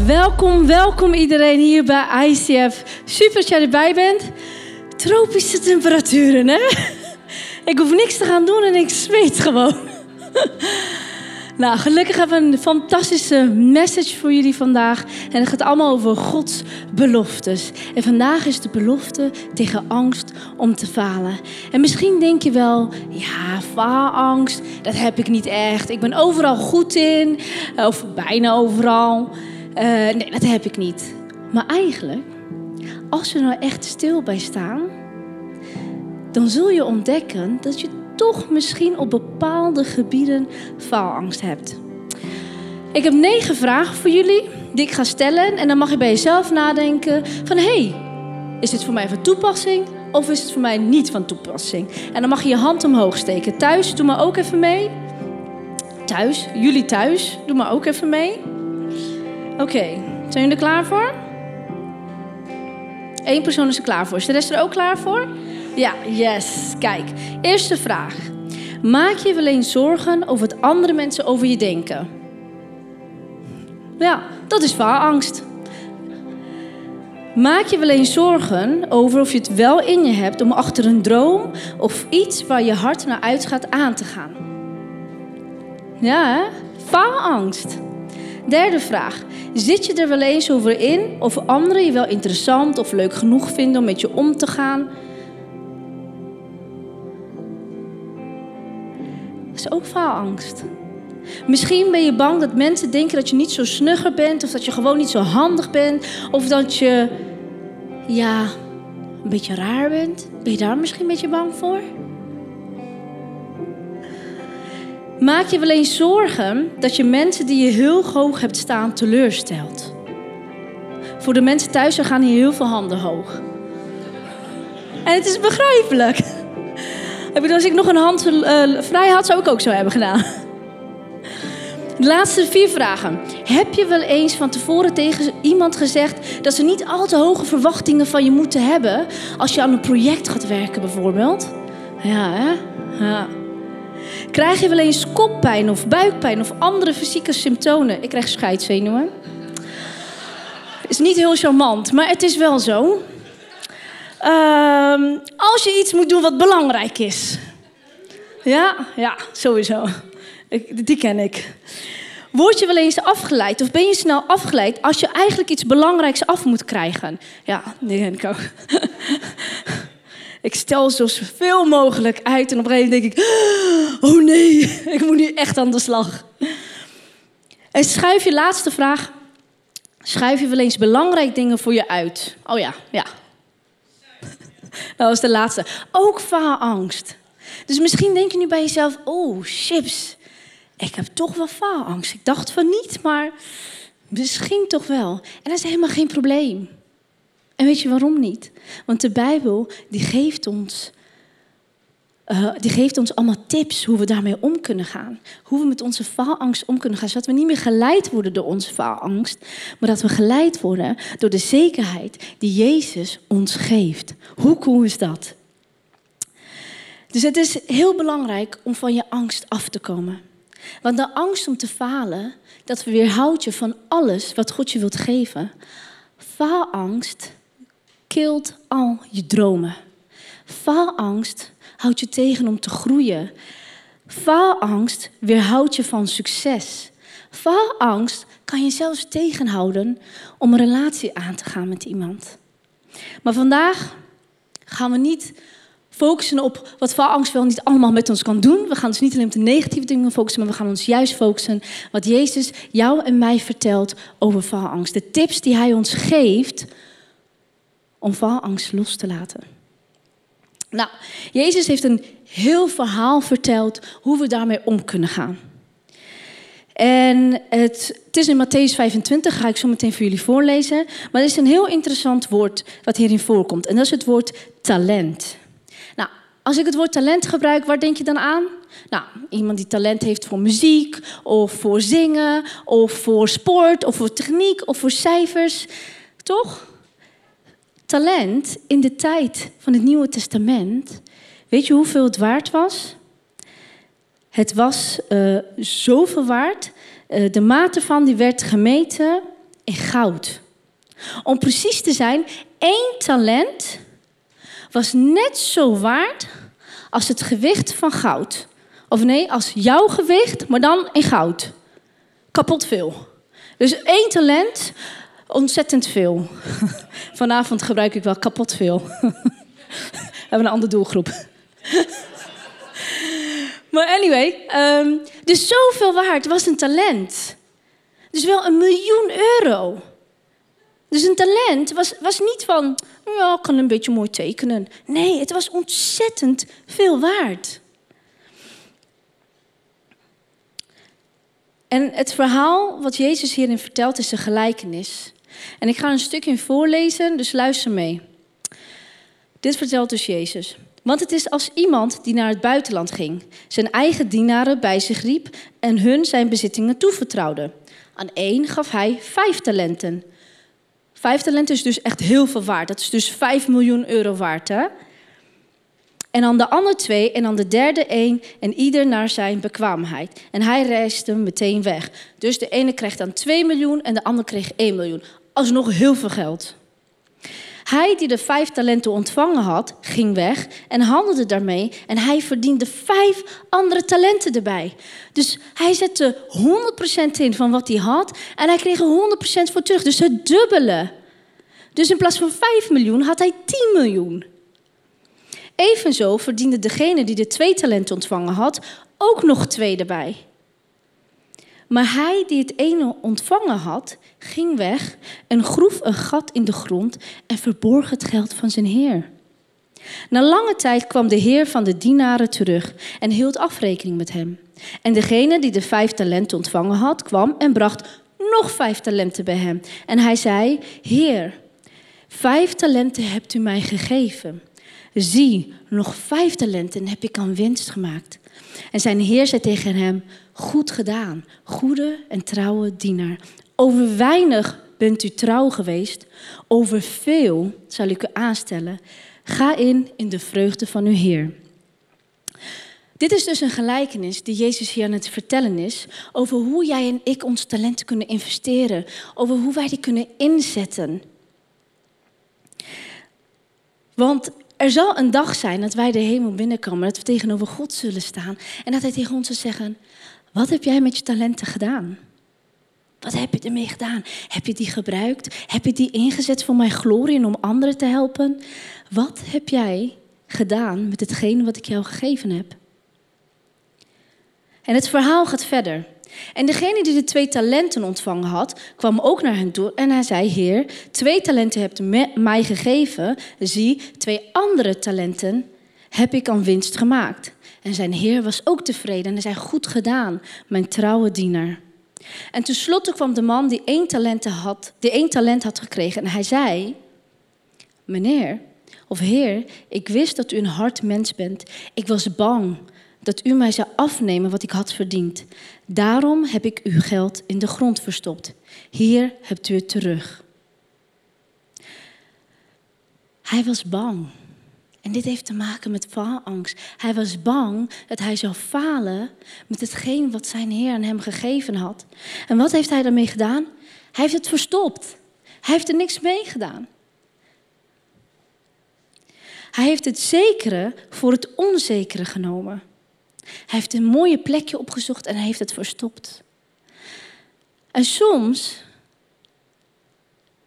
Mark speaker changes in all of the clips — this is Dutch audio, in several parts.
Speaker 1: Welkom, welkom iedereen hier bij ICF. Super dat jij erbij bent. Tropische temperaturen, hè? Ik hoef niks te gaan doen en ik zweet gewoon. Nou, gelukkig hebben we een fantastische message voor jullie vandaag. En het gaat allemaal over Gods beloftes. En vandaag is de belofte tegen angst om te falen. En misschien denk je wel, ja, faalangst, dat heb ik niet echt. Ik ben overal goed in, of bijna overal. Uh, nee, dat heb ik niet. Maar eigenlijk, als we nou echt stil bij staan, dan zul je ontdekken dat je toch misschien op bepaalde gebieden faalangst hebt. Ik heb negen vragen voor jullie die ik ga stellen. En dan mag je bij jezelf nadenken van... hé, hey, is dit voor mij van toepassing of is het voor mij niet van toepassing? En dan mag je je hand omhoog steken. Thuis, doe maar ook even mee. Thuis, jullie thuis, doe maar ook even mee. Oké, zijn jullie er klaar voor? Eén persoon is er klaar voor. Is de rest er ook klaar voor? Ja, yes. Kijk, eerste vraag. Maak je wel eens zorgen over wat andere mensen over je denken? Ja, dat is faalangst. Maak je wel eens zorgen over of je het wel in je hebt om achter een droom of iets waar je hart naar uitgaat aan te gaan? Ja, hè? faalangst. Derde vraag. Zit je er wel eens over in of anderen je wel interessant of leuk genoeg vinden om met je om te gaan? Dat is ook faalangst. Misschien ben je bang dat mensen denken dat je niet zo snugger bent, of dat je gewoon niet zo handig bent, of dat je, ja, een beetje raar bent. Ben je daar misschien een beetje bang voor? Maak je wel eens zorgen dat je mensen die je heel hoog hebt staan teleurstelt? Voor de mensen thuis, gaan hier heel veel handen hoog. En het is begrijpelijk. Ik bedoel, als ik nog een hand uh, vrij had, zou ik ook zo hebben gedaan. De laatste vier vragen. Heb je wel eens van tevoren tegen iemand gezegd dat ze niet al te hoge verwachtingen van je moeten hebben als je aan een project gaat werken, bijvoorbeeld? Ja, hè? Ja. Krijg je wel eens koppijn of buikpijn of andere fysieke symptomen? Ik krijg scheidszenuwen. Is niet heel charmant, maar het is wel zo. Uh, als je iets moet doen wat belangrijk is. Ja, ja, sowieso. Die ken ik. Word je wel eens afgeleid of ben je snel afgeleid als je eigenlijk iets belangrijks af moet krijgen? Ja, die ken ik ook. ik stel zo zoveel mogelijk uit en op een gegeven moment denk ik: oh nee, ik moet nu echt aan de slag. En schuif je laatste vraag. Schuif je wel eens belangrijke dingen voor je uit? Oh ja, ja, dat was de laatste. Ook faalangst. Dus misschien denk je nu bij jezelf: oh, chips. Ik heb toch wel faalangst. Ik dacht van niet, maar misschien toch wel. En dat is helemaal geen probleem. En weet je waarom niet? Want de Bijbel die geeft ons uh, die geeft ons allemaal tips hoe we daarmee om kunnen gaan. Hoe we met onze faalangst om kunnen gaan. Zodat we niet meer geleid worden door onze faalangst. Maar dat we geleid worden door de zekerheid die Jezus ons geeft. Hoe cool is dat? Dus het is heel belangrijk om van je angst af te komen. Want de angst om te falen, dat weerhoudt je van alles wat God je wilt geven. Faalangst kilt al je dromen. Faalangst houdt je tegen om te groeien. Faalangst weerhoudt je van succes. Faalangst kan je zelfs tegenhouden om een relatie aan te gaan met iemand. Maar vandaag gaan we niet focussen op wat faalangst wel niet allemaal met ons kan doen. We gaan dus niet alleen op de negatieve dingen focussen, maar we gaan ons juist focussen wat Jezus jou en mij vertelt over faalangst. De tips die Hij ons geeft om faalangst los te laten. Nou, Jezus heeft een heel verhaal verteld hoe we daarmee om kunnen gaan. En het, het, is in Matthäus 25, ga ik zo meteen voor jullie voorlezen. Maar er is een heel interessant woord wat hierin voorkomt. En dat is het woord talent. Nou, als ik het woord talent gebruik, waar denk je dan aan? Nou, iemand die talent heeft voor muziek, of voor zingen, of voor sport, of voor techniek, of voor cijfers. Toch? Talent in de tijd van het Nieuwe Testament, weet je hoeveel het waard was? Het was uh, zoveel waard. Uh, de mate van die werd gemeten in goud. Om precies te zijn, één talent was net zo waard als het gewicht van goud. Of nee, als jouw gewicht, maar dan in goud. Kapot veel. Dus één talent, ontzettend veel. Vanavond gebruik ik wel kapot veel. We hebben een andere doelgroep. maar anyway, um, dus zoveel waard was een talent. Dus wel een miljoen euro. Dus een talent was, was niet van, ja, ik kan een beetje mooi tekenen. Nee, het was ontzettend veel waard. En het verhaal wat Jezus hierin vertelt is een gelijkenis. En ik ga een stukje voorlezen, dus luister mee. Dit vertelt dus Jezus. Want het is als iemand die naar het buitenland ging, zijn eigen dienaren bij zich riep en hun zijn bezittingen toevertrouwde. Aan één gaf hij vijf talenten. Vijf talenten is dus echt heel veel waard. Dat is dus vijf miljoen euro waard. Hè? En dan de andere twee en dan de derde één en ieder naar zijn bekwaamheid. En hij reisde meteen weg. Dus de ene kreeg dan 2 miljoen en de ander kreeg 1 miljoen. Alsnog heel veel geld. Hij die de vijf talenten ontvangen had, ging weg en handelde daarmee. En hij verdiende vijf andere talenten erbij. Dus hij zette 100% in van wat hij had. En hij kreeg er 100% voor terug. Dus het dubbele. Dus in plaats van 5 miljoen had hij 10 miljoen. Evenzo verdiende degene die de twee talenten ontvangen had ook nog twee erbij. Maar hij die het ene ontvangen had, ging weg en groef een gat in de grond en verborg het geld van zijn heer. Na lange tijd kwam de heer van de dienaren terug en hield afrekening met hem. En degene die de vijf talenten ontvangen had, kwam en bracht nog vijf talenten bij hem. En hij zei: Heer, vijf talenten hebt u mij gegeven. Zie, nog vijf talenten heb ik aan winst gemaakt. En zijn heer zei tegen hem: Goed gedaan, goede en trouwe dienaar. Over weinig bent u trouw geweest, over veel zal ik u aanstellen. Ga in in de vreugde van uw Heer. Dit is dus een gelijkenis die Jezus hier aan het vertellen is over hoe jij en ik onze talenten kunnen investeren, over hoe wij die kunnen inzetten. Want er zal een dag zijn dat wij de hemel binnenkomen, dat we tegenover God zullen staan en dat Hij tegen ons zal zeggen: Wat heb jij met je talenten gedaan? Wat heb je ermee gedaan? Heb je die gebruikt? Heb je die ingezet voor mijn glorie en om anderen te helpen? Wat heb jij gedaan met hetgene wat ik jou gegeven heb? En het verhaal gaat verder. En degene die de twee talenten ontvangen had, kwam ook naar hem toe en hij zei: Heer, twee talenten hebt u mij gegeven. Zie, twee andere talenten heb ik aan winst gemaakt. En zijn heer was ook tevreden en hij zei: Goed gedaan, mijn trouwe dienaar. En tenslotte kwam de man die één talent had, die één talent had gekregen en hij zei: Meneer, of heer, ik wist dat u een hard mens bent. Ik was bang dat u mij zou afnemen wat ik had verdiend. Daarom heb ik uw geld in de grond verstopt. Hier hebt u het terug. Hij was bang. En dit heeft te maken met faalangst. Hij was bang dat hij zou falen met hetgeen wat zijn Heer aan hem gegeven had. En wat heeft hij daarmee gedaan? Hij heeft het verstopt. Hij heeft er niks mee gedaan. Hij heeft het zekere voor het onzekere genomen. Hij heeft een mooie plekje opgezocht en hij heeft het verstopt. En soms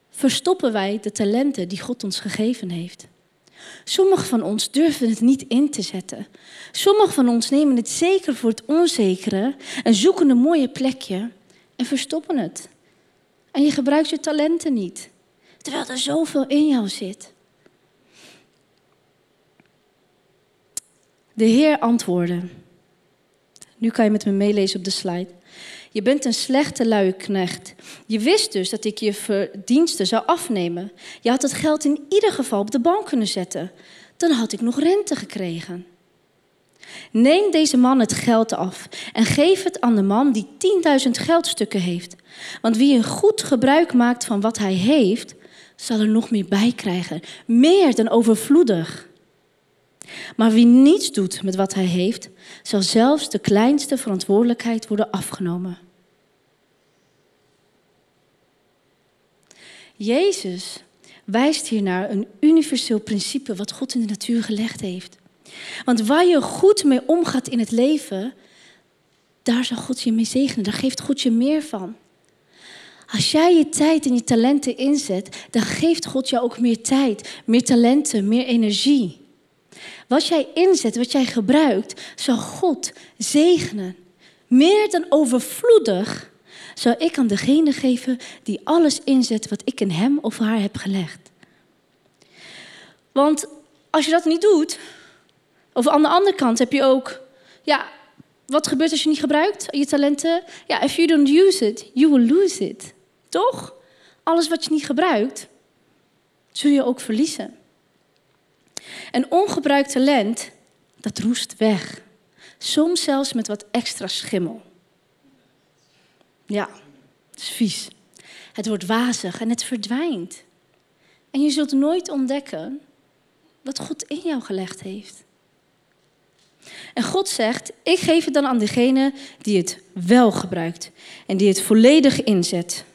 Speaker 1: verstoppen wij de talenten die God ons gegeven heeft. Sommigen van ons durven het niet in te zetten. Sommigen van ons nemen het zeker voor het onzekere en zoeken een mooie plekje en verstoppen het. En je gebruikt je talenten niet, terwijl er zoveel in jou zit. De Heer antwoordde. Nu kan je met me meelezen op de slide. Je bent een slechte luie knecht. Je wist dus dat ik je verdiensten zou afnemen. Je had het geld in ieder geval op de bank kunnen zetten. Dan had ik nog rente gekregen. Neem deze man het geld af en geef het aan de man die 10.000 geldstukken heeft. Want wie een goed gebruik maakt van wat hij heeft, zal er nog meer bij krijgen. Meer dan overvloedig. Maar wie niets doet met wat hij heeft, zal zelfs de kleinste verantwoordelijkheid worden afgenomen. Jezus wijst hier naar een universeel principe wat God in de natuur gelegd heeft. Want waar je goed mee omgaat in het leven, daar zal God je mee zegenen. Daar geeft God je meer van. Als jij je tijd en je talenten inzet, dan geeft God jou ook meer tijd, meer talenten, meer energie. Wat jij inzet, wat jij gebruikt, zal God zegenen. Meer dan overvloedig zal ik aan degene geven die alles inzet wat ik in hem of haar heb gelegd. Want als je dat niet doet, of aan de andere kant heb je ook, ja, wat gebeurt als je niet gebruikt je talenten? Ja, if you don't use it, you will lose it. Toch? Alles wat je niet gebruikt, zul je ook verliezen. En ongebruikt talent, dat roest weg. Soms zelfs met wat extra schimmel. Ja, het is vies. Het wordt wazig en het verdwijnt. En je zult nooit ontdekken wat God in jou gelegd heeft. En God zegt: Ik geef het dan aan degene die het wel gebruikt en die het volledig inzet.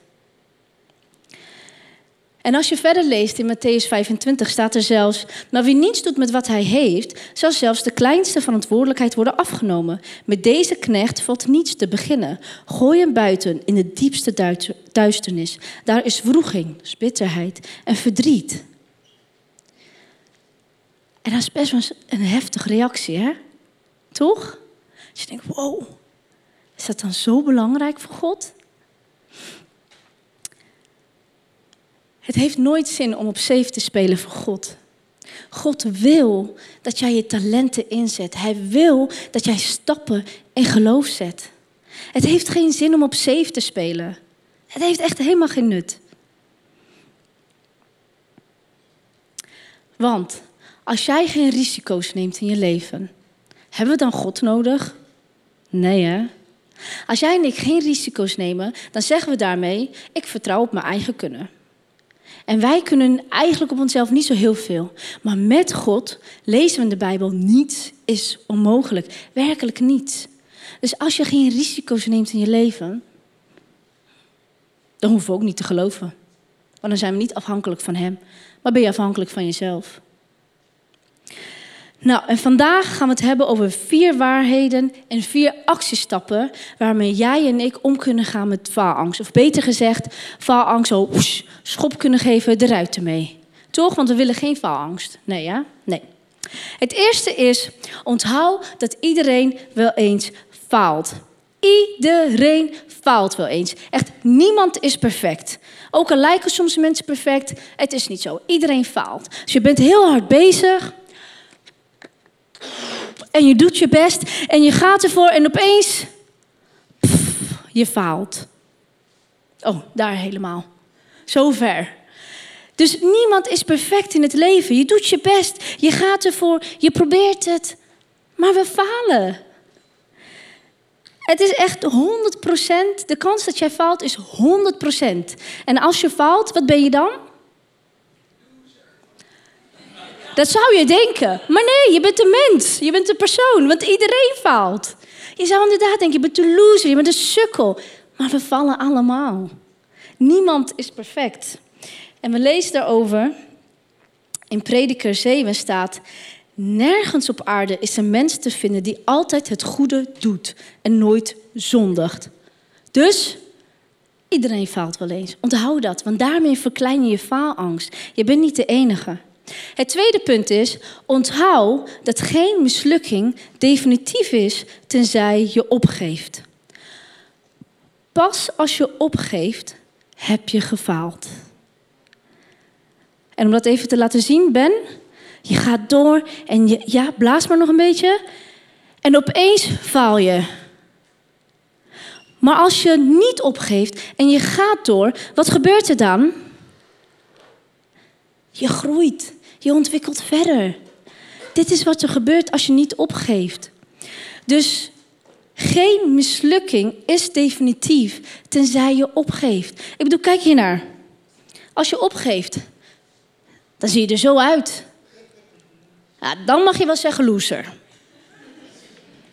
Speaker 1: En als je verder leest in Matthäus 25 staat er zelfs, maar wie niets doet met wat hij heeft, zal zelfs de kleinste verantwoordelijkheid worden afgenomen. Met deze knecht valt niets te beginnen. Gooi hem buiten in de diepste duisternis. Daar is wroeging, dus bitterheid en verdriet. En dat is best wel een heftige reactie, hè? Toch? Als je denkt, wow, is dat dan zo belangrijk voor God? Het heeft nooit zin om op safe te spelen voor God. God wil dat jij je talenten inzet. Hij wil dat jij stappen in geloof zet. Het heeft geen zin om op safe te spelen. Het heeft echt helemaal geen nut. Want als jij geen risico's neemt in je leven, hebben we dan God nodig? Nee hè? Als jij en ik geen risico's nemen, dan zeggen we daarmee: ik vertrouw op mijn eigen kunnen. En wij kunnen eigenlijk op onszelf niet zo heel veel. Maar met God lezen we de Bijbel: niets is onmogelijk. Werkelijk niets. Dus als je geen risico's neemt in je leven, dan hoeven we ook niet te geloven. Want dan zijn we niet afhankelijk van Hem, maar ben je afhankelijk van jezelf. Nou, en vandaag gaan we het hebben over vier waarheden en vier actiestappen waarmee jij en ik om kunnen gaan met faalangst. Of beter gezegd, faalangst zo woesh, schop kunnen geven eruit ermee. Toch? Want we willen geen faalangst. Nee, ja? Nee. Het eerste is, onthoud dat iedereen wel eens faalt. Iedereen faalt wel eens. Echt, niemand is perfect. Ook al lijken soms mensen perfect, het is niet zo. Iedereen faalt. Dus je bent heel hard bezig en je doet je best en je gaat ervoor en opeens, je faalt. Oh, daar helemaal. Zover. Dus niemand is perfect in het leven. Je doet je best, je gaat ervoor, je probeert het, maar we falen. Het is echt 100%, de kans dat jij faalt is 100%. En als je faalt, wat ben je dan? Dat zou je denken. Maar nee, je bent een mens. Je bent een persoon. Want iedereen faalt. Je zou inderdaad denken, je bent een loser, je bent een sukkel. Maar we vallen allemaal. Niemand is perfect. En we lezen daarover in Prediker 7 staat... Nergens op aarde is een mens te vinden die altijd het goede doet en nooit zondigt. Dus iedereen faalt wel eens. Onthoud dat, want daarmee verklein je je faalangst. Je bent niet de enige. Het tweede punt is, onthoud dat geen mislukking definitief is tenzij je opgeeft. Pas als je opgeeft, heb je gefaald. En om dat even te laten zien, Ben, je gaat door en je, ja, blaas maar nog een beetje. En opeens faal je. Maar als je niet opgeeft en je gaat door, wat gebeurt er dan? Je groeit. Je ontwikkelt verder. Dit is wat er gebeurt als je niet opgeeft. Dus geen mislukking is definitief tenzij je opgeeft. Ik bedoel, kijk hier naar. Als je opgeeft, dan zie je er zo uit. Dan mag je wel zeggen loser.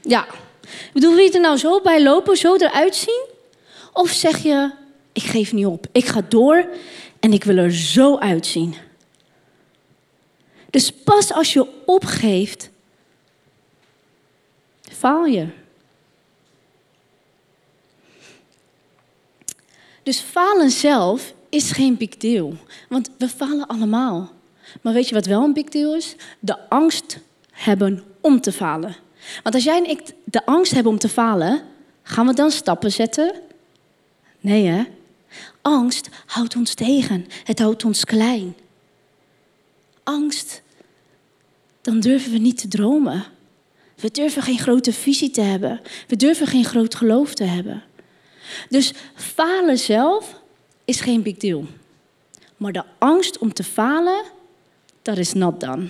Speaker 1: Ja. Ik bedoel, wil je er nou zo bij lopen, zo eruit zien? Of zeg je, ik geef niet op. Ik ga door en ik wil er zo uitzien. Dus pas als je opgeeft, faal je. Dus falen zelf is geen big deal. Want we falen allemaal. Maar weet je wat wel een big deal is? De angst hebben om te falen. Want als jij en ik de angst hebben om te falen, gaan we dan stappen zetten? Nee hè? Angst houdt ons tegen. Het houdt ons klein. Angst, dan durven we niet te dromen. We durven geen grote visie te hebben. We durven geen groot geloof te hebben. Dus falen zelf is geen big deal. Maar de angst om te falen, dat is not dan.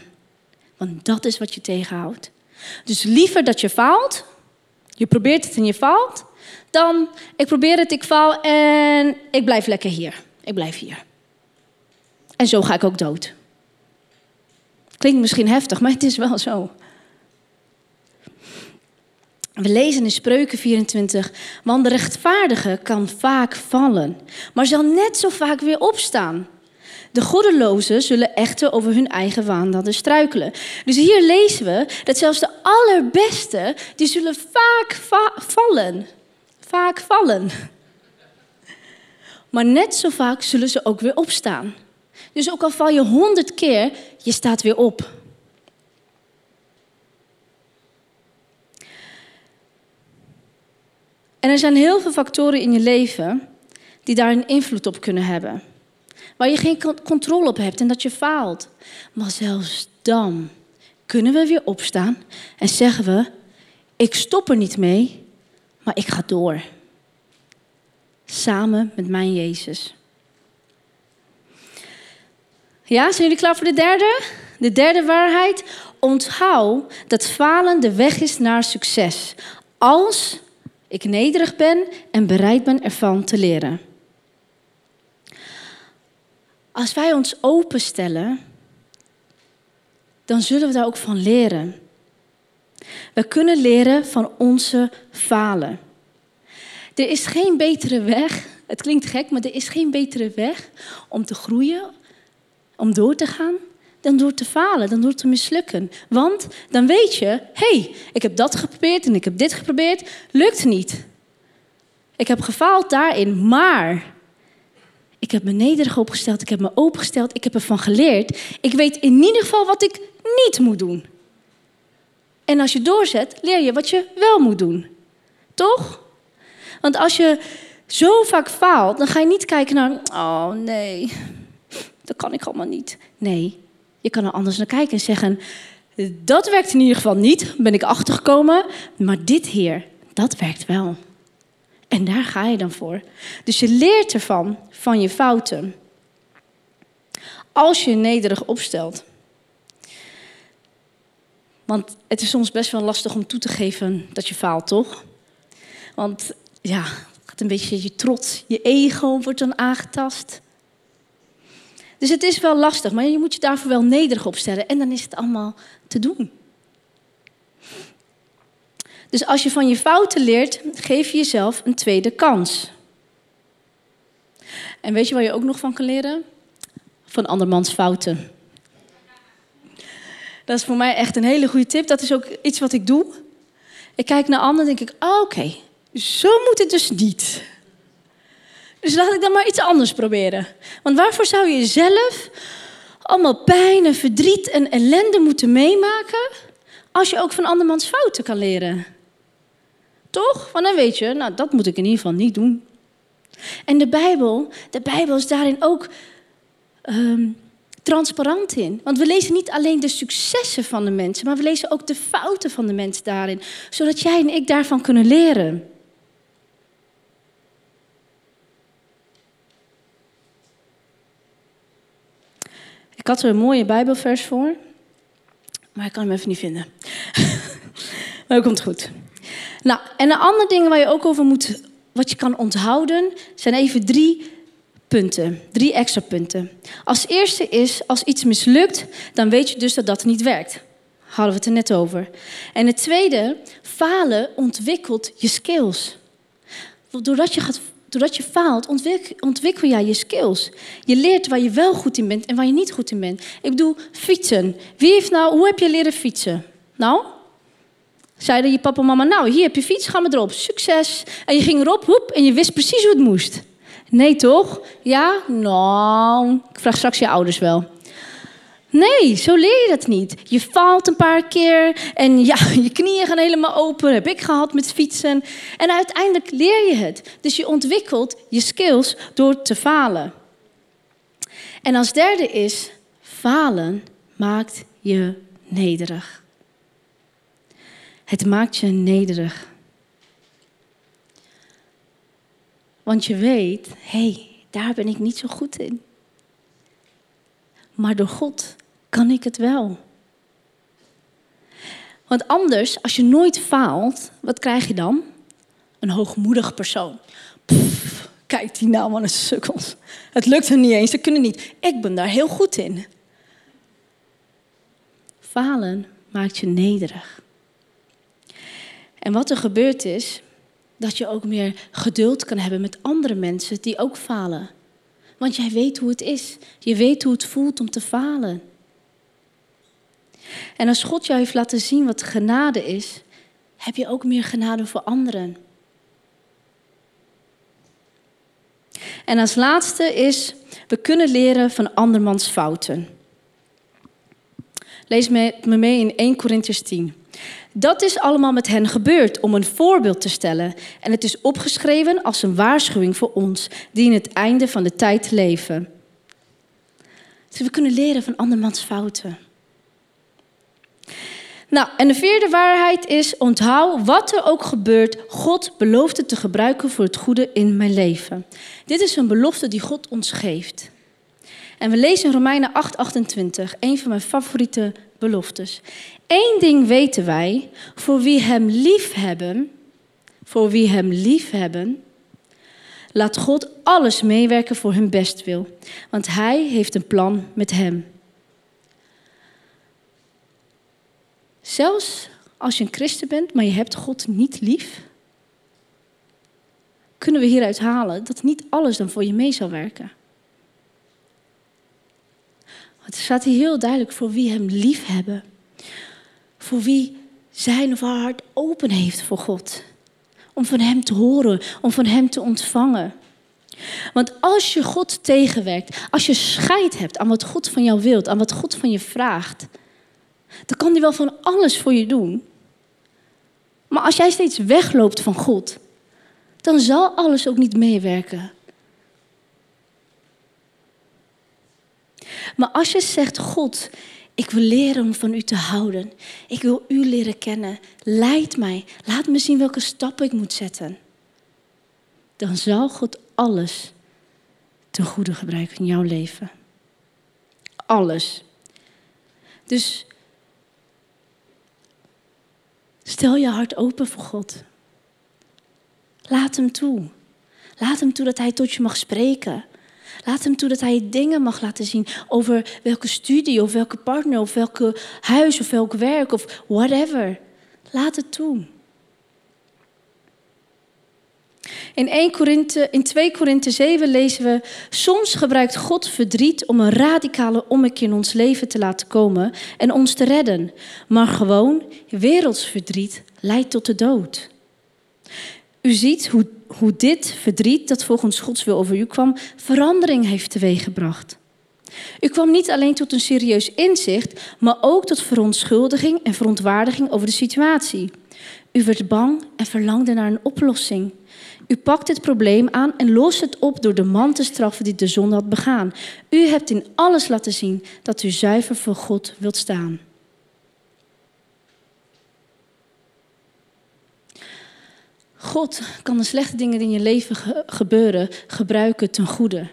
Speaker 1: Want dat is wat je tegenhoudt. Dus liever dat je faalt, je probeert het en je faalt, dan ik probeer het, ik faal en ik blijf lekker hier. Ik blijf hier. En zo ga ik ook dood. Klinkt misschien heftig, maar het is wel zo. We lezen in Spreuken 24, want de rechtvaardige kan vaak vallen, maar zal net zo vaak weer opstaan. De goddelozen zullen echter over hun eigen waandaden struikelen. Dus hier lezen we dat zelfs de allerbeste, die zullen vaak vallen. Vaak vallen. Maar net zo vaak zullen ze ook weer opstaan. Dus ook al val je honderd keer, je staat weer op. En er zijn heel veel factoren in je leven die daar een invloed op kunnen hebben. Waar je geen controle op hebt en dat je faalt. Maar zelfs dan kunnen we weer opstaan en zeggen we: Ik stop er niet mee, maar ik ga door. Samen met mijn Jezus. Ja, zijn jullie klaar voor de derde? De derde waarheid. Onthoud dat falen de weg is naar succes. Als ik nederig ben en bereid ben ervan te leren. Als wij ons openstellen, dan zullen we daar ook van leren. We kunnen leren van onze falen. Er is geen betere weg, het klinkt gek, maar er is geen betere weg om te groeien, om door te gaan, dan door te falen, dan door te mislukken. Want dan weet je, hé, hey, ik heb dat geprobeerd en ik heb dit geprobeerd, lukt niet. Ik heb gefaald daarin, maar ik heb me nederig opgesteld, ik heb me opengesteld, ik heb ervan geleerd. Ik weet in ieder geval wat ik niet moet doen. En als je doorzet, leer je wat je wel moet doen. Toch? Want als je zo vaak faalt, dan ga je niet kijken naar, oh nee, dat kan ik allemaal niet. Nee, je kan er anders naar kijken en zeggen: dat werkt in ieder geval niet, ben ik achtergekomen, maar dit hier, dat werkt wel. En daar ga je dan voor. Dus je leert ervan, van je fouten. Als je nederig opstelt. Want het is soms best wel lastig om toe te geven dat je faalt, toch? Want ja, gaat een beetje je trots, je ego wordt dan aangetast. Dus het is wel lastig, maar je moet je daarvoor wel nederig opstellen en dan is het allemaal te doen. Dus als je van je fouten leert, geef je jezelf een tweede kans. En weet je waar je ook nog van kan leren? Van andermans fouten. Dat is voor mij echt een hele goede tip. Dat is ook iets wat ik doe. Ik kijk naar anderen en denk ik, oh, oké, zo moet het dus niet. Dus laat ik dan maar iets anders proberen. Want waarvoor zou je zelf allemaal pijn en verdriet en ellende moeten meemaken als je ook van andermans fouten kan leren? Toch? Want dan weet je, nou dat moet ik in ieder geval niet doen. En de Bijbel, de Bijbel is daarin ook ehm, transparant in. Want we lezen niet alleen de successen van de mensen, maar we lezen ook de fouten van de mensen daarin. Zodat jij en ik daarvan kunnen leren. Ik had er een mooie Bijbelvers voor, maar ik kan hem even niet vinden. maar dat komt goed. Nou, en een ander ding waar je ook over moet, wat je kan onthouden, zijn even drie punten. Drie extra punten. Als eerste is, als iets mislukt, dan weet je dus dat dat niet werkt. Hadden we het er net over. En het tweede, falen ontwikkelt je skills. Doordat je gaat doordat je faalt, ontwikkel, jij je skills. Je leert waar je wel goed in bent en waar je niet goed in bent. Ik bedoel, fietsen. Wie heeft nou, hoe heb je leren fietsen? Nou, zeiden je papa en mama, nou, hier heb je fiets, ga maar erop. Succes. En je ging erop, hoep, en je wist precies hoe het moest. Nee, toch? Ja? Nou, ik vraag straks je ouders wel. Nee, zo leer je dat niet. Je faalt een paar keer en ja, je knieën gaan helemaal open. Heb ik gehad met fietsen. En uiteindelijk leer je het. Dus je ontwikkelt je skills door te falen. En als derde is, falen maakt je nederig. Het maakt je nederig. Want je weet, hé, hey, daar ben ik niet zo goed in. Maar door God kan ik het wel. Want anders, als je nooit faalt, wat krijg je dan? Een hoogmoedig persoon. Pff, kijk die nou, man, een sukkels. Het lukt er niet eens, ze kunnen niet. Ik ben daar heel goed in. Falen maakt je nederig. En wat er gebeurt is, dat je ook meer geduld kan hebben met andere mensen die ook falen. Want jij weet hoe het is. Je weet hoe het voelt om te falen. En als God jou heeft laten zien wat genade is, heb je ook meer genade voor anderen. En als laatste is, we kunnen leren van andermans fouten. Lees me mee in 1 Corinthians 10. Dat is allemaal met hen gebeurd om een voorbeeld te stellen. En het is opgeschreven als een waarschuwing voor ons, die in het einde van de tijd leven. Dus we kunnen leren van andermans fouten. Nou, en de vierde waarheid is: onthoud wat er ook gebeurt, God belooft het te gebruiken voor het goede in mijn leven. Dit is een belofte die God ons geeft. En we lezen in Romeinen 8:28, een van mijn favoriete beloftes. Eén ding weten wij, voor wie hem lief hebben, voor wie hem lief hebben, laat God alles meewerken voor hun bestwil, want hij heeft een plan met hem. Zelfs als je een christen bent, maar je hebt God niet lief, kunnen we hieruit halen dat niet alles dan voor je mee zal werken. Het staat hier heel duidelijk voor wie hem lief hebben. Voor wie zijn of haar hart open heeft voor God. Om van hem te horen, om van hem te ontvangen. Want als je God tegenwerkt, als je scheid hebt aan wat God van jou wilt, aan wat God van je vraagt, dan kan hij wel van alles voor je doen. Maar als jij steeds wegloopt van God, dan zal alles ook niet meewerken. Maar als je zegt, God, ik wil leren om van u te houden. Ik wil u leren kennen. Leid mij. Laat me zien welke stappen ik moet zetten. Dan zal God alles ten goede gebruiken in jouw leven. Alles. Dus stel je hart open voor God. Laat hem toe. Laat hem toe dat hij tot je mag spreken. Laat hem toe dat hij dingen mag laten zien over welke studie of welke partner of welke huis of welk werk of whatever. Laat het toe. In, 1 Korinthe, in 2 Korinthe 7 lezen we: Soms gebruikt God verdriet om een radicale ommekeer in ons leven te laten komen en ons te redden. Maar gewoon werelds verdriet leidt tot de dood. U ziet hoe, hoe dit verdriet, dat volgens Gods wil over u kwam, verandering heeft teweeggebracht. U kwam niet alleen tot een serieus inzicht, maar ook tot verontschuldiging en verontwaardiging over de situatie. U werd bang en verlangde naar een oplossing. U pakt het probleem aan en lost het op door de man te straffen die de zonde had begaan. U hebt in alles laten zien dat u zuiver voor God wilt staan. God kan de slechte dingen die in je leven gebeuren gebruiken ten goede.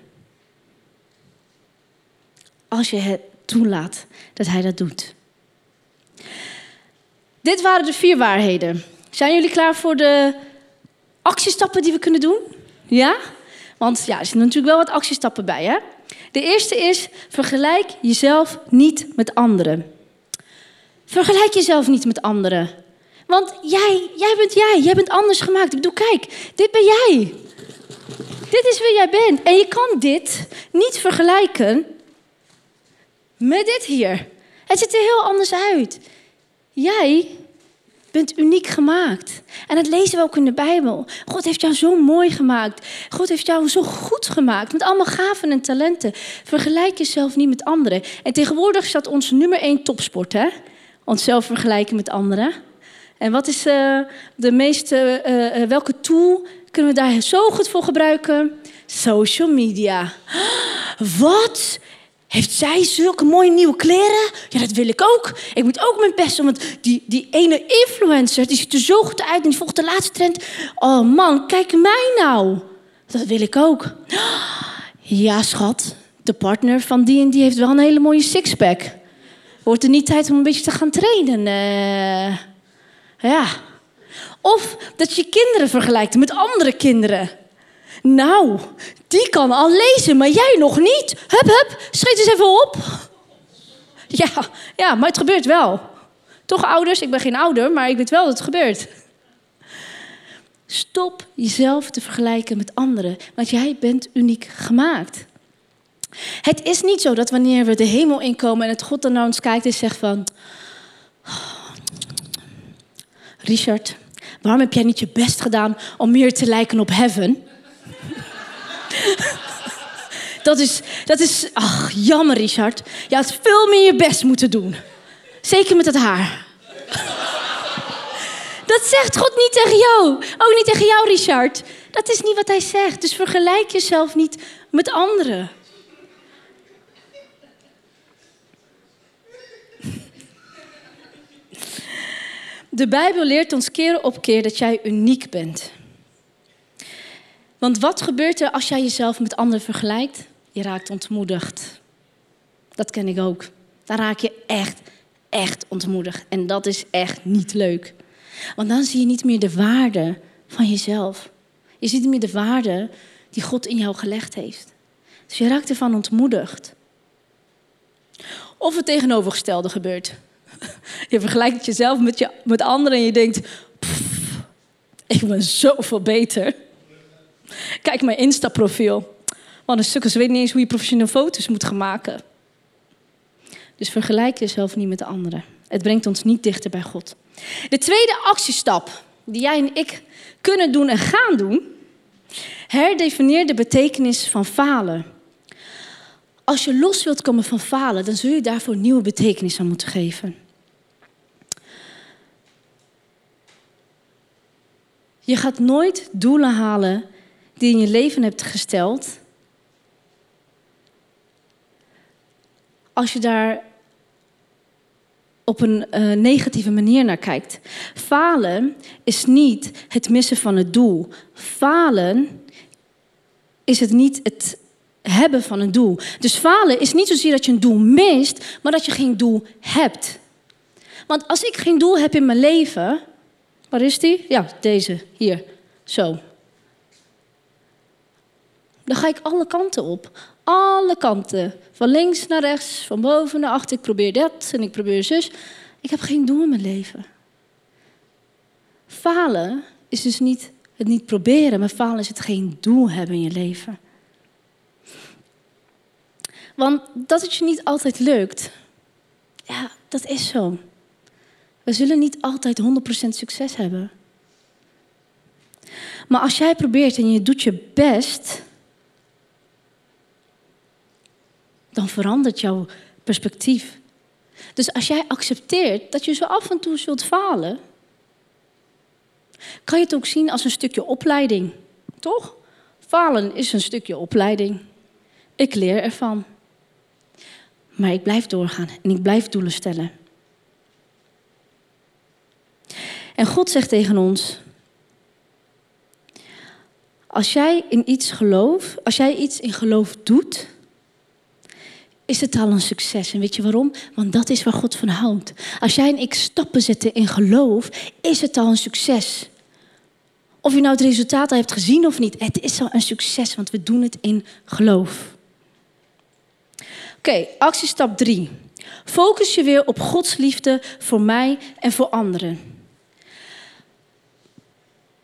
Speaker 1: Als je het toelaat dat Hij dat doet. Dit waren de vier waarheden. Zijn jullie klaar voor de actiestappen die we kunnen doen? Ja? Want ja, er zitten natuurlijk wel wat actiestappen bij. Hè? De eerste is: vergelijk jezelf niet met anderen. Vergelijk jezelf niet met anderen. Want jij, jij bent jij. Jij bent anders gemaakt. Ik bedoel, kijk, dit ben jij. Dit is wie jij bent. En je kan dit niet vergelijken met dit hier. Het ziet er heel anders uit. Jij bent uniek gemaakt. En dat lezen we ook in de Bijbel. God heeft jou zo mooi gemaakt. God heeft jou zo goed gemaakt. Met allemaal gaven en talenten. Vergelijk jezelf niet met anderen. En tegenwoordig staat ons nummer één topsport, hè? Onszelf vergelijken met anderen. En wat is uh, de meeste, uh, uh, welke tool kunnen we daar zo goed voor gebruiken? Social media. Wat? Heeft zij zulke mooie nieuwe kleren? Ja, dat wil ik ook. Ik moet ook mijn best doen. Want die, die ene influencer, die ziet er zo goed uit en die volgt de laatste trend. Oh man, kijk mij nou. Dat wil ik ook. Ja, schat. De partner van die en die heeft wel een hele mooie sixpack. Wordt er niet tijd om een beetje te gaan trainen? Uh, ja. Of dat je kinderen vergelijkt met andere kinderen. Nou, die kan al lezen, maar jij nog niet. Hup, hup, schiet eens even op. Ja, ja, maar het gebeurt wel. Toch ouders, ik ben geen ouder, maar ik weet wel dat het gebeurt. Stop jezelf te vergelijken met anderen, want jij bent uniek gemaakt. Het is niet zo dat wanneer we de hemel inkomen en het God dan naar ons kijkt en zegt van... Richard, waarom heb jij niet je best gedaan om meer te lijken op heaven? Dat is, dat is, ach, jammer Richard. Je had veel meer je best moeten doen. Zeker met het haar. dat zegt God niet tegen jou. Ook niet tegen jou, Richard. Dat is niet wat hij zegt. Dus vergelijk jezelf niet met anderen. De Bijbel leert ons keer op keer dat jij uniek bent. Want wat gebeurt er als jij jezelf met anderen vergelijkt? Je raakt ontmoedigd. Dat ken ik ook. Dan raak je echt, echt ontmoedigd. En dat is echt niet leuk. Want dan zie je niet meer de waarde van jezelf. Je ziet niet meer de waarde die God in jou gelegd heeft. Dus je raakt ervan ontmoedigd. Of het tegenovergestelde gebeurt. Je vergelijkt jezelf met, je, met anderen en je denkt: ik ben zoveel beter. Kijk mijn Insta-profiel. Want een ze weten niet eens hoe je professionele foto's moet gaan maken. Dus vergelijk jezelf niet met de anderen. Het brengt ons niet dichter bij God. De tweede actiestap die jij en ik kunnen doen en gaan doen, herdefinieer de betekenis van falen. Als je los wilt komen van falen, dan zul je daarvoor nieuwe betekenis aan moeten geven. Je gaat nooit doelen halen die je in je leven hebt gesteld, als je daar op een uh, negatieve manier naar kijkt. Falen is niet het missen van het doel. Falen is het niet het hebben van een doel. Dus falen is niet zozeer dat je een doel mist, maar dat je geen doel hebt. Want als ik geen doel heb in mijn leven, waar is die? Ja, deze hier, zo. Dan ga ik alle kanten op. Alle kanten. Van links naar rechts, van boven naar achter. Ik probeer dat en ik probeer zus. Ik heb geen doel in mijn leven. Falen is dus niet het niet proberen, maar falen is het geen doel hebben in je leven. Want dat het je niet altijd lukt, ja, dat is zo. We zullen niet altijd 100% succes hebben. Maar als jij probeert en je doet je best, dan verandert jouw perspectief. Dus als jij accepteert dat je zo af en toe zult falen, kan je het ook zien als een stukje opleiding. Toch? Falen is een stukje opleiding. Ik leer ervan. Maar ik blijf doorgaan en ik blijf doelen stellen. En God zegt tegen ons: Als jij in iets gelooft, als jij iets in geloof doet, is het al een succes. En weet je waarom? Want dat is waar God van houdt. Als jij en ik stappen zetten in geloof, is het al een succes. Of je nou het resultaat al hebt gezien of niet, het is al een succes, want we doen het in geloof. Oké, actiestap 3. Focus je weer op Gods liefde voor mij en voor anderen.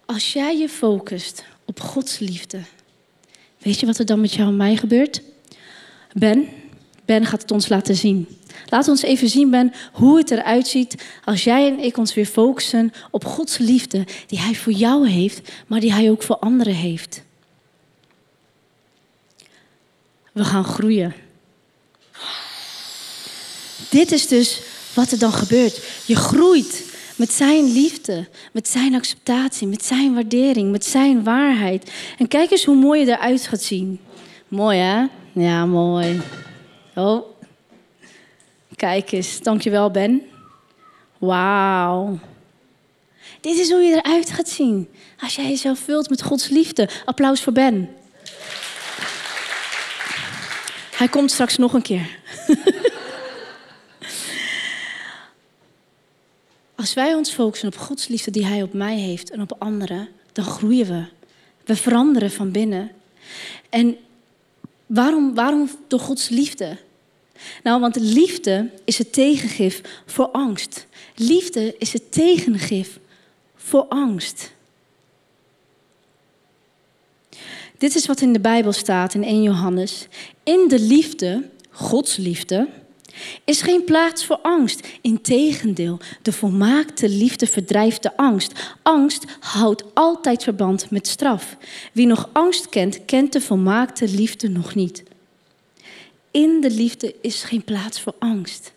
Speaker 1: Als jij je focust op Gods liefde, Weet je wat er dan met jou en mij gebeurt? Ben, Ben gaat het ons laten zien. Laat ons even zien, Ben, hoe het eruit ziet als jij en ik ons weer focussen op Gods liefde die Hij voor jou heeft, maar die Hij ook voor anderen heeft. We gaan groeien. Dit is dus wat er dan gebeurt. Je groeit met zijn liefde, met zijn acceptatie, met zijn waardering, met zijn waarheid. En kijk eens hoe mooi je eruit gaat zien. Mooi hè? Ja, mooi. Oh. Kijk eens, dankjewel Ben. Wauw. Dit is hoe je eruit gaat zien. Als jij jezelf vult met Gods liefde. Applaus voor Ben. Hij komt straks nog een keer. Als wij ons focussen op Gods liefde die Hij op mij heeft en op anderen, dan groeien we. We veranderen van binnen. En waarom, waarom door Gods liefde? Nou, want liefde is het tegengif voor angst. Liefde is het tegengif voor angst. Dit is wat in de Bijbel staat in 1 Johannes. In de liefde, Gods liefde, is geen plaats voor angst. Integendeel, de volmaakte liefde verdrijft de angst. Angst houdt altijd verband met straf. Wie nog angst kent, kent de volmaakte liefde nog niet. In de liefde is geen plaats voor angst.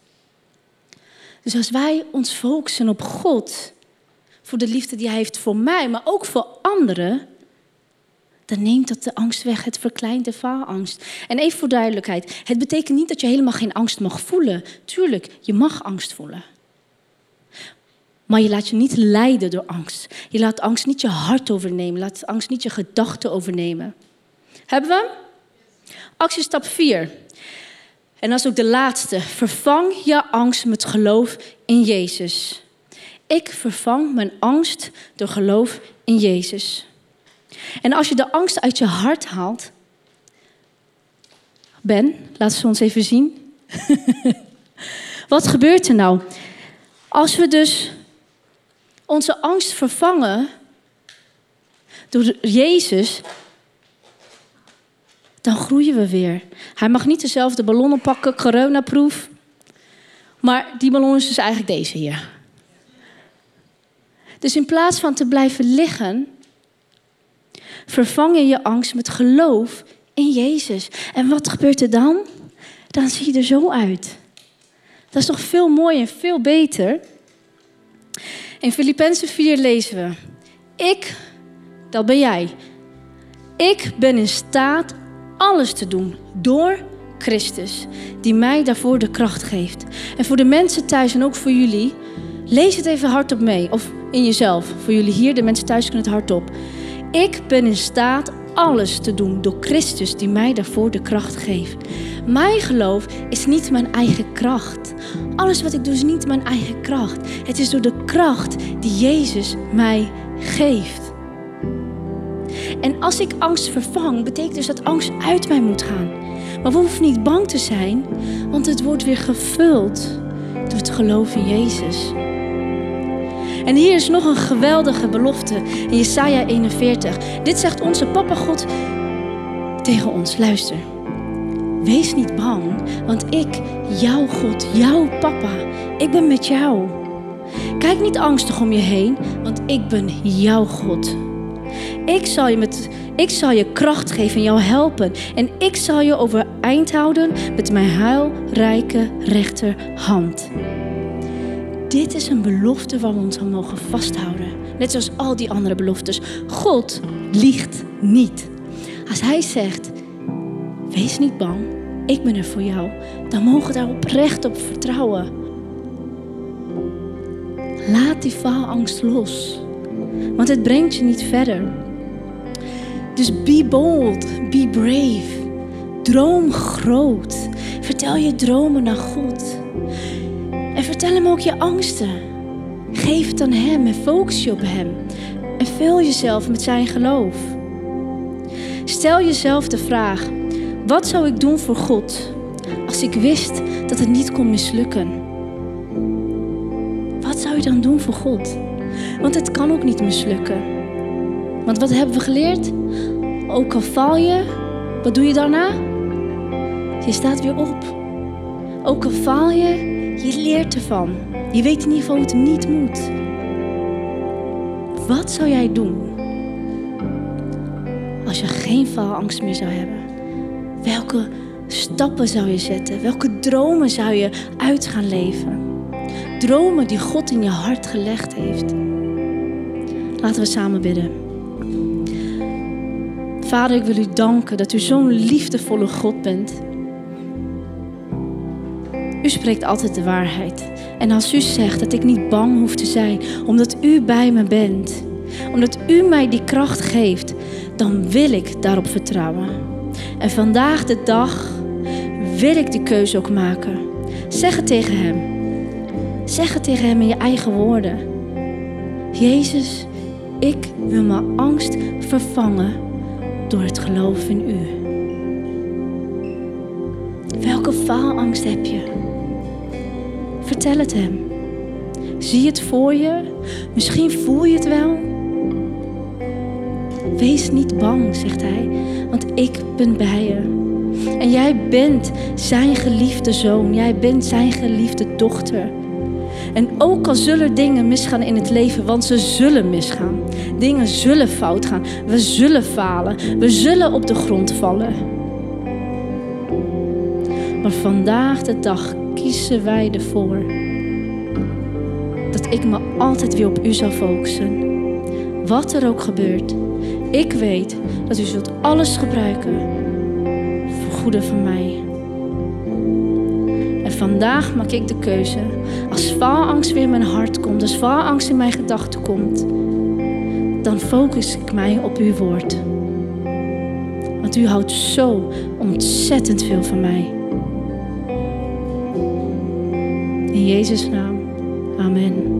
Speaker 1: Dus als wij ons focussen op God, voor de liefde die Hij heeft voor mij, maar ook voor anderen, dan neemt dat de angst weg. Het verkleint de faalangst. En even voor duidelijkheid: het betekent niet dat je helemaal geen angst mag voelen. Tuurlijk, je mag angst voelen. Maar je laat je niet leiden door angst. Je laat angst niet je hart overnemen. Laat angst niet je gedachten overnemen. Hebben we? Actiestap 4. En dat is ook de laatste. Vervang je angst met geloof in Jezus. Ik vervang mijn angst door geloof in Jezus. En als je de angst uit je hart haalt. Ben, laat ze ons even zien. Wat gebeurt er nou? Als we dus onze angst vervangen door Jezus, dan groeien we weer. Hij mag niet dezelfde ballonnen pakken, coronaproef. Maar die ballon is dus eigenlijk deze hier. Dus in plaats van te blijven liggen, vervang je je angst met geloof in Jezus. En wat gebeurt er dan? Dan zie je er zo uit. Dat is toch veel mooier en veel beter. In Filippenzen 4 lezen we: Ik, dat ben jij. Ik ben in staat alles te doen door Christus, die mij daarvoor de kracht geeft. En voor de mensen thuis en ook voor jullie, lees het even hardop mee. Of in jezelf. Voor jullie hier, de mensen thuis kunnen het hardop. Ik ben in staat alles te doen door Christus die mij daarvoor de kracht geeft. Mijn geloof is niet mijn eigen kracht. Alles wat ik doe is niet mijn eigen kracht. Het is door de kracht die Jezus mij geeft. En als ik angst vervang, betekent dus dat angst uit mij moet gaan. Maar we hoeven niet bang te zijn, want het wordt weer gevuld door het geloof in Jezus. En hier is nog een geweldige belofte in Jesaja 41. Dit zegt onze papa God tegen ons. Luister. Wees niet bang, want ik, jouw God, jouw papa, ik ben met jou. Kijk niet angstig om je heen, want ik ben jouw God. Ik zal je, met, ik zal je kracht geven en jou helpen. En ik zal je overeind houden met mijn huilrijke rechterhand. Dit is een belofte waar we ons aan mogen vasthouden. Net zoals al die andere beloftes. God liegt niet. Als Hij zegt, wees niet bang, ik ben er voor jou, dan mogen we daar oprecht op vertrouwen. Laat die faalangst los, want het brengt je niet verder. Dus be bold, be brave. Droom groot. Vertel je dromen naar God. En vertel hem ook je angsten. Geef het aan hem en focus je op hem. En vul jezelf met zijn geloof. Stel jezelf de vraag: wat zou ik doen voor God als ik wist dat het niet kon mislukken? Wat zou je dan doen voor God? Want het kan ook niet mislukken. Want wat hebben we geleerd? Ook al val je, Wat doe je daarna? Je staat weer op. Ook al faal je, je leert ervan. Je weet in ieder geval hoe het niet moet. Wat zou jij doen als je geen faalangst meer zou hebben? Welke stappen zou je zetten? Welke dromen zou je uit gaan leven? Dromen die God in je hart gelegd heeft. Laten we samen bidden. Vader, ik wil u danken dat u zo'n liefdevolle God bent. U spreekt altijd de waarheid. En als u zegt dat ik niet bang hoef te zijn, omdat u bij me bent, omdat u mij die kracht geeft, dan wil ik daarop vertrouwen. En vandaag de dag wil ik die keuze ook maken. Zeg het tegen Hem. Zeg het tegen Hem in je eigen woorden. Jezus, ik wil mijn angst vervangen door het geloof in U. Welke faalangst heb je? Vertel het Hem. Zie het voor je. Misschien voel je het wel. Wees niet bang, zegt Hij, want ik ben bij je. En jij bent zijn geliefde zoon. Jij bent zijn geliefde dochter. En ook al zullen dingen misgaan in het leven, want ze zullen misgaan. Dingen zullen fout gaan. We zullen falen. We zullen op de grond vallen. Maar vandaag de dag kiezen wij ervoor dat ik me altijd weer op u zal focussen. Wat er ook gebeurt. Ik weet dat u zult alles gebruiken voor goede van mij. Vandaag maak ik de keuze. Als faalangst weer in mijn hart komt, als faalangst in mijn gedachten komt, dan focus ik mij op uw woord. Want u houdt zo ontzettend veel van mij. In Jezus' naam. Amen.